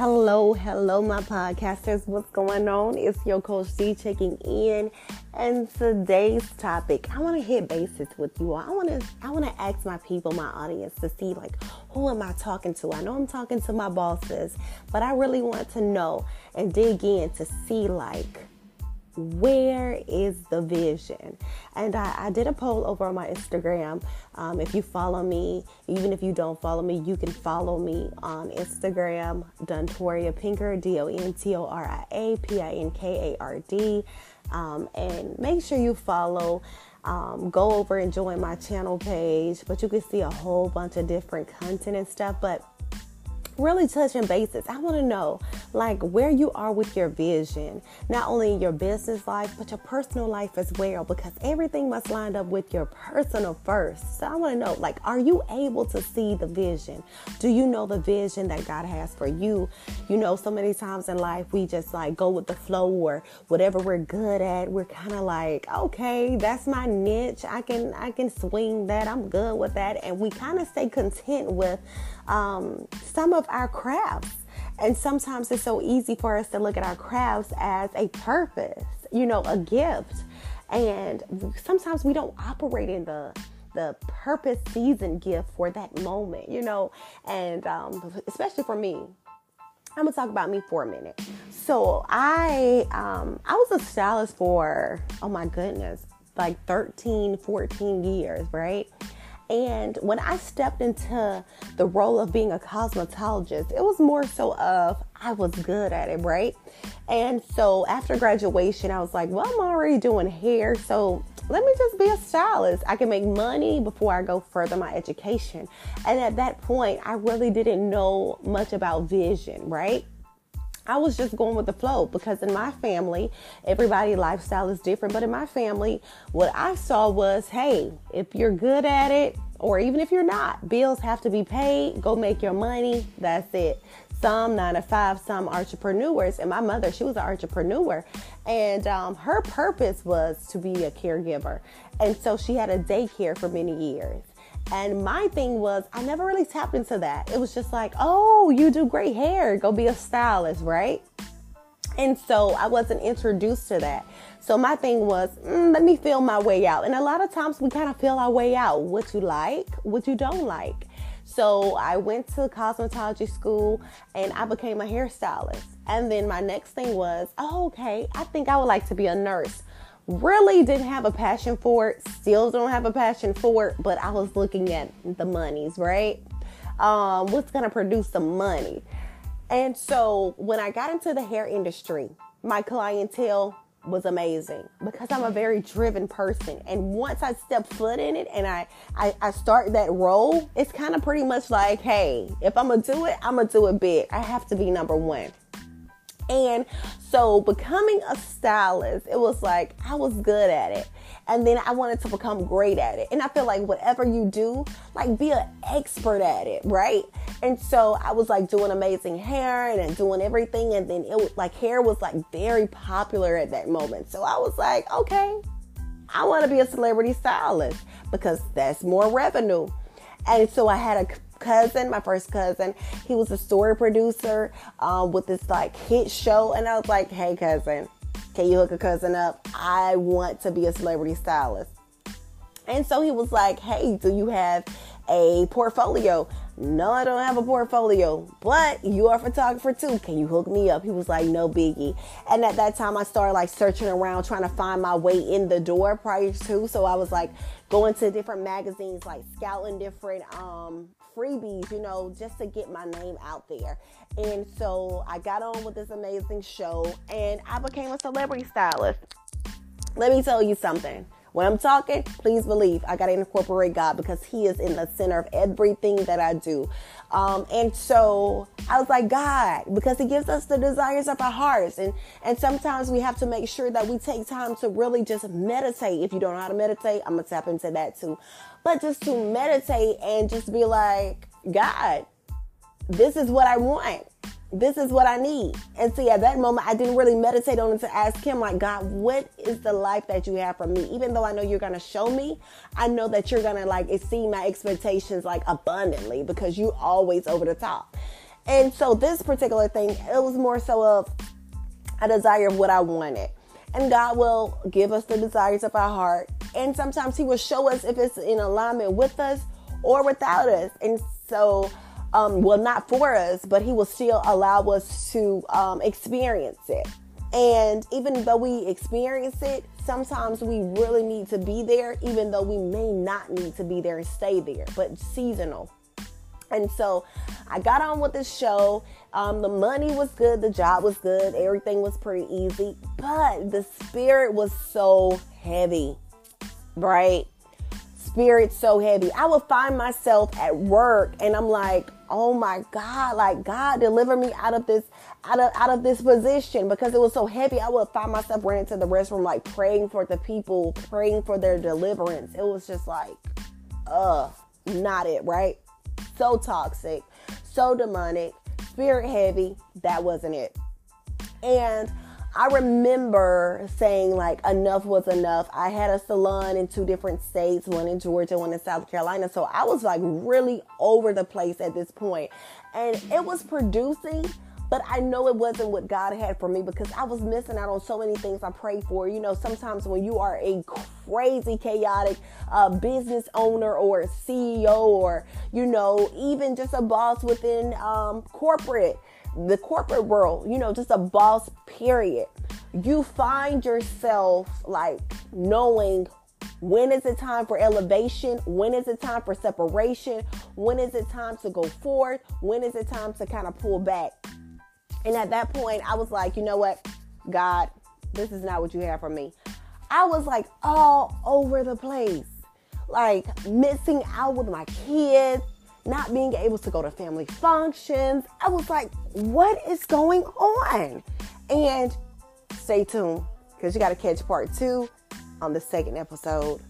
Hello, hello, my podcasters. What's going on? It's your coach D checking in. And today's topic, I want to hit bases with you all. I want to, I want to ask my people, my audience, to see like who am I talking to? I know I'm talking to my bosses, but I really want to know and dig in to see like where is the vision? And I, I, did a poll over on my Instagram. Um, if you follow me, even if you don't follow me, you can follow me on Instagram, Dontoria Pinkard, D O N T O R I A P I N K A R D. Um, and make sure you follow. Um, go over and join my channel page, but you can see a whole bunch of different content and stuff. But really touching bases. I want to know like where you are with your vision, not only in your business life, but your personal life as well, because everything must line up with your personal first. So I want to know like, are you able to see the vision? Do you know the vision that God has for you? You know, so many times in life we just like go with the flow or whatever we're good at. We're kind of like, okay, that's my niche. I can I can swing that. I'm good with that, and we kind of stay content with um, some of our crafts. And sometimes it's so easy for us to look at our crafts as a purpose, you know, a gift. And sometimes we don't operate in the the purpose season gift for that moment, you know, and um, especially for me, I'm gonna talk about me for a minute. So I um, I was a stylist for oh my goodness, like 13, 14 years, right? And when I stepped into the role of being a cosmetologist, it was more so of I was good at it, right? And so after graduation, I was like, well, I'm already doing hair, so let me just be a stylist. I can make money before I go further my education. And at that point, I really didn't know much about vision, right? I was just going with the flow because in my family, everybody lifestyle is different. But in my family, what I saw was, hey, if you're good at it, or even if you're not, bills have to be paid. Go make your money. That's it. Some nine to five, some entrepreneurs. And my mother, she was an entrepreneur, and um, her purpose was to be a caregiver. And so she had a daycare for many years. And my thing was, I never really tapped into that. It was just like, oh, you do great hair, go be a stylist, right? And so I wasn't introduced to that. So my thing was, mm, let me feel my way out. And a lot of times we kind of feel our way out what you like, what you don't like. So I went to cosmetology school and I became a hairstylist. And then my next thing was, oh, okay, I think I would like to be a nurse really didn't have a passion for it, still don't have a passion for it, but I was looking at the monies, right? Um, what's gonna produce some money? And so when I got into the hair industry, my clientele was amazing because I'm a very driven person. And once I step foot in it and I, I, I start that role, it's kind of pretty much like, hey, if I'm gonna do it, I'm gonna do it big. I have to be number one. And so becoming a stylist, it was like I was good at it. And then I wanted to become great at it. And I feel like whatever you do, like be an expert at it, right? And so I was like doing amazing hair and doing everything. And then it was like hair was like very popular at that moment. So I was like, okay, I want to be a celebrity stylist because that's more revenue. And so I had a cousin, my first cousin. He was a story producer um, with this like hit show, and I was like, "Hey, cousin, can you hook a cousin up? I want to be a celebrity stylist." And so he was like, "Hey, do you have a portfolio?" No, I don't have a portfolio, but you are a photographer too. Can you hook me up? He was like, no biggie. And at that time, I started like searching around, trying to find my way in the door prior to. So I was like going to different magazines, like scouting different um, freebies, you know, just to get my name out there. And so I got on with this amazing show and I became a celebrity stylist. Let me tell you something. When I'm talking, please believe I got to incorporate God because He is in the center of everything that I do. Um, and so I was like, God, because He gives us the desires of our hearts. And, and sometimes we have to make sure that we take time to really just meditate. If you don't know how to meditate, I'm going to tap into that too but just to meditate and just be like, God, this is what I want. This is what I need. And see, at that moment, I didn't really meditate on it to ask Him, like, God, what is the life that you have for me? Even though I know you're going to show me, I know that you're going to like exceed my expectations like abundantly because you always over the top. And so this particular thing, it was more so of a desire of what I wanted. And God will give us the desires of our heart. And sometimes He will show us if it's in alignment with us or without us. And so, um, well, not for us, but He will still allow us to um, experience it. And even though we experience it, sometimes we really need to be there, even though we may not need to be there and stay there, but seasonal. And so I got on with the show. Um, the money was good, the job was good, everything was pretty easy, but the spirit was so heavy, right? Spirit so heavy. I would find myself at work and I'm like, oh my God, like God deliver me out of this, out of out of this position because it was so heavy. I would find myself running to the restroom, like praying for the people, praying for their deliverance. It was just like, uh, not it, right? So toxic, so demonic, spirit heavy. That wasn't it. And I remember saying like enough was enough. I had a salon in two different states, one in Georgia, one in South Carolina. So I was like really over the place at this point. And it was producing, but I know it wasn't what God had for me because I was missing out on so many things I prayed for. You know, sometimes when you are a crazy, chaotic uh, business owner or CEO or, you know, even just a boss within um, corporate, the corporate world, you know, just a boss, period. You find yourself like knowing when is it time for elevation? When is it time for separation? When is it time to go forth? When is it time to kind of pull back? And at that point, I was like, you know what, God, this is not what you have for me. I was like all over the place, like missing out with my kids, not being able to go to family functions. I was like, what is going on? And stay tuned because you got to catch part two on the second episode.